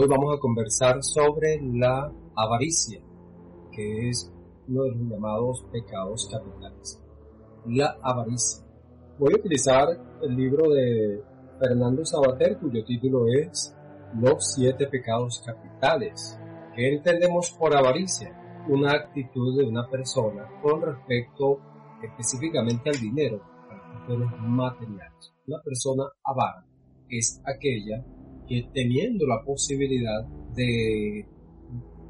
Hoy vamos a conversar sobre la avaricia, que es uno de los llamados pecados capitales. La avaricia. Voy a utilizar el libro de Fernando Sabater, cuyo título es Los siete pecados capitales. ¿Qué entendemos por avaricia? Una actitud de una persona con respecto específicamente al dinero, a cuestiones materiales. Una persona avara es aquella que teniendo la posibilidad de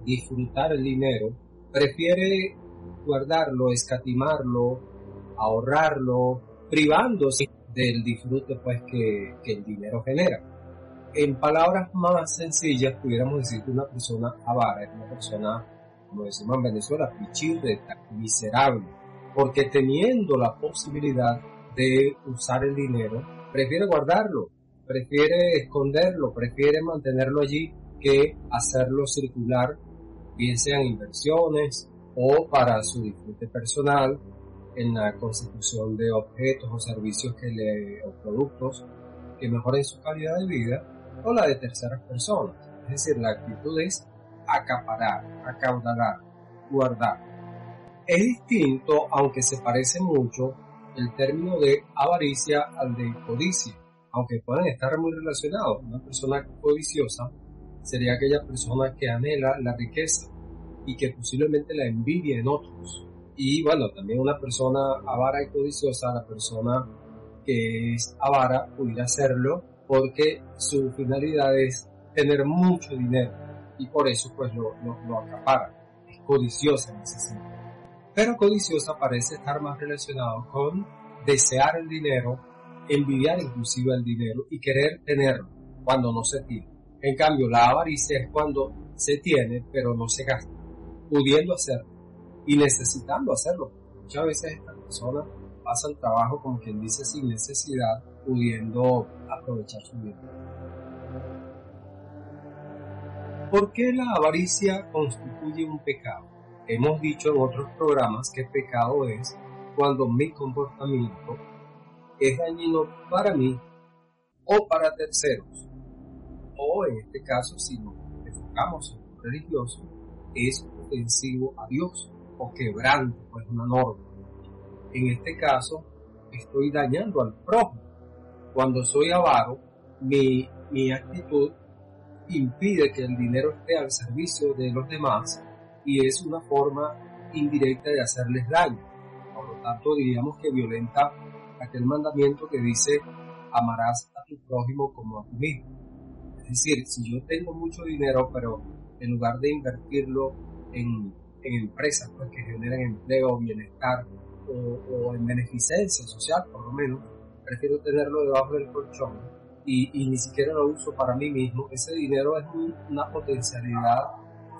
disfrutar el dinero, prefiere guardarlo, escatimarlo, ahorrarlo, privándose del disfrute pues que, el dinero genera. En palabras más sencillas, pudiéramos decir que una persona avara es una persona, como decimos en Venezuela, pichirreta, miserable, porque teniendo la posibilidad de usar el dinero, prefiere guardarlo, prefiere esconderlo, prefiere mantenerlo allí que hacerlo circular, bien sean inversiones o para su disfrute personal en la constitución de objetos o servicios que le, o productos que mejoren su calidad de vida o la de terceras personas. Es decir, la actitud es acaparar, acaudalar, guardar. Es distinto, aunque se parece mucho, el término de avaricia al de codicia aunque puedan estar muy relacionados. Una persona codiciosa sería aquella persona que anhela la riqueza y que posiblemente la envidia en otros. Y bueno, también una persona avara y codiciosa, la persona que es avara pudiera hacerlo porque su finalidad es tener mucho dinero y por eso pues lo, lo, lo acapara. Es codiciosa en ese sentido. Pero codiciosa parece estar más relacionado con desear el dinero envidiar inclusive el dinero y querer tenerlo cuando no se tiene. En cambio, la avaricia es cuando se tiene pero no se gasta, pudiendo hacerlo y necesitando hacerlo. Muchas veces estas personas pasan trabajo como quien dice sin necesidad, pudiendo aprovechar su vida. ¿Por qué la avaricia constituye un pecado? Hemos dicho en otros programas que pecado es cuando mi comportamiento es dañino para mí o para terceros. O en este caso, si nos enfocamos en lo religioso, es ofensivo a Dios o quebrante pues una norma. En este caso, estoy dañando al prójimo. Cuando soy avaro, mi, mi actitud impide que el dinero esté al servicio de los demás y es una forma indirecta de hacerles daño. Por lo tanto, diríamos que violenta aquel mandamiento que dice amarás a tu prójimo como a ti mismo. Es decir, si yo tengo mucho dinero, pero en lugar de invertirlo en, empresas pues, que generen empleo, bienestar o, en beneficencia social, por lo menos, prefiero tenerlo debajo del colchón y, ni siquiera lo uso para mí mismo, ese dinero es una potencialidad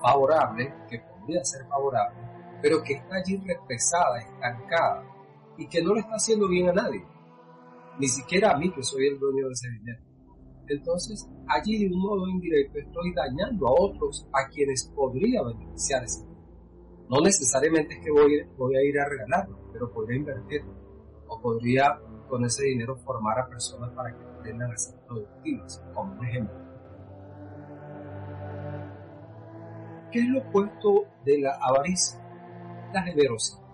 favorable, que podría ser favorable, pero que está allí represada, estancada, y que no le está haciendo bien a nadie, ni siquiera a mí que soy el dueño de ese dinero. Entonces, allí de un modo indirecto estoy dañando a otros a quienes podría beneficiar ese dinero. No necesariamente es que voy, a ir a regalarlo, pero podría invertirlo. O podría con ese dinero formar a personas para que aprendan a ser productivas, como un ejemplo. ¿Qué es lo opuesto de la avaricia? La generosidad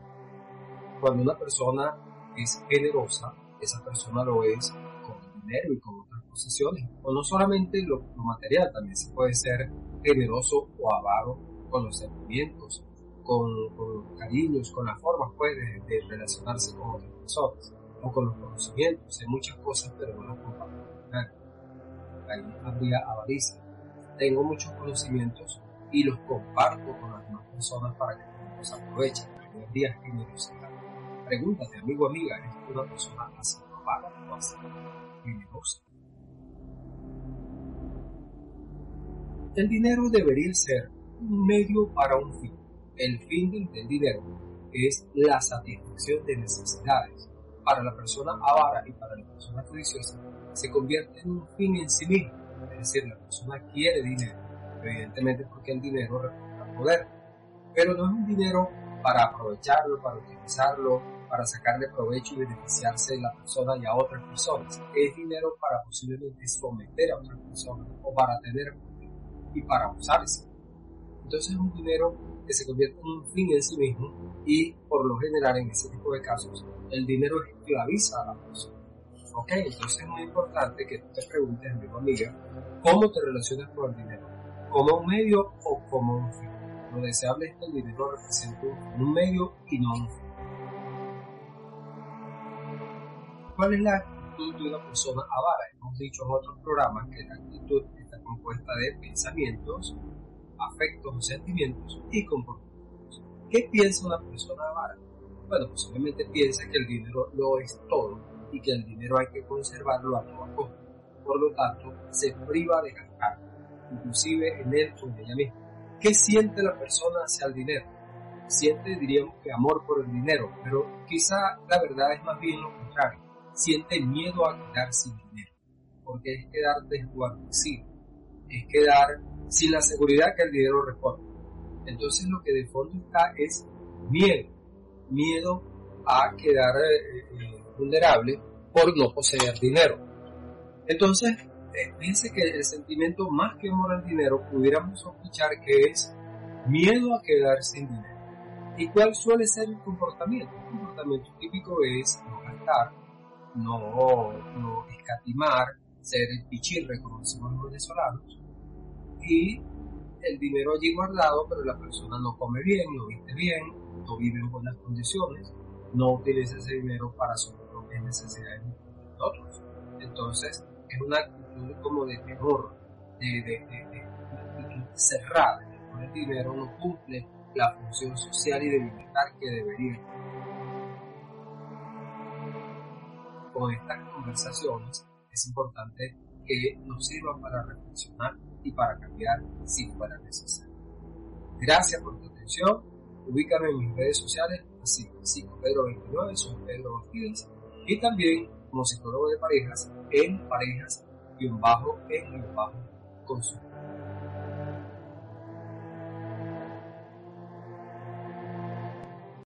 cuando una persona es generosa, esa persona lo es con dinero y con otras posesiones. O no solamente lo, material, también se puede ser generoso o avaro con los sentimientos, con, los cariños, con las formas pues, de, relacionarse con otras personas, o con los conocimientos. Hay muchas cosas, pero no las comparto. Ahí habría avaricia. Tengo muchos conocimientos y los comparto con las demás personas para que los aprovechen. Habría generosidad preguntas de amigo amiga, ¿eres una persona así robada o así generosa? El dinero debería ser un medio para un fin. El fin del dinero es la satisfacción de necesidades. Para la persona avara y para la persona codiciosa se convierte en un fin en sí mismo. Es decir, la persona quiere dinero, evidentemente porque el dinero representa poder, pero no es un dinero para aprovecharlo, para utilizarlo, para sacarle provecho y beneficiarse de la persona y a otras personas. Es dinero para posiblemente someter a otras personas o para tener y para usarse. Entonces es un dinero que se convierte en un fin en sí mismo y por lo general en ese tipo de casos el dinero esclaviza a la persona. Ok, entonces es muy importante que tú te preguntes, amigo amiga, cómo te relacionas con el dinero, como un medio o como un fin. Lo deseable es que el dinero represente un medio y no un fin. ¿Cuál es la actitud de una persona avara? Hemos dicho en otros programas que la actitud está compuesta de pensamientos, afectos, sentimientos y comportamientos. ¿Qué piensa una persona avara? Bueno, posiblemente piensa que el dinero lo es todo y que el dinero hay que conservarlo a toda costa. Por lo tanto, se priva de gastar, inclusive en él o en ella misma. ¿Qué siente la persona hacia el dinero? Siente, diríamos que amor por el dinero, pero quizá la verdad es más bien lo contrario. Siente miedo a quedar sin dinero, porque es quedar desguarnecido, es quedar sin la seguridad que el dinero responde. Entonces lo que de fondo está es miedo, miedo a quedar eh, eh, vulnerable por no poseer dinero. Entonces, eh, fíjense que el sentimiento más que amor al dinero pudiéramos sospechar que es miedo a quedar sin dinero. ¿Y cuál suele ser el comportamiento? El comportamiento típico es no gastar, no, escatimar, ser el pichirre, como decimos los venezolanos, y el dinero allí guardado, pero la persona no come bien, no viste bien, no vive en buenas condiciones, no utiliza ese dinero para sus propias necesidades de otros. Entonces, es una actitud como de temor, de, de, de. El dinero no cumple la función social y de bienestar que debería. Con estas conversaciones es importante que nos sirvan para reflexionar y para cambiar si fuera necesario. Gracias por tu atención. Ubícame en mis redes sociales, así, Psicopedro29, soy Pedro Ortiz, y también como psicólogo de parejas en parejas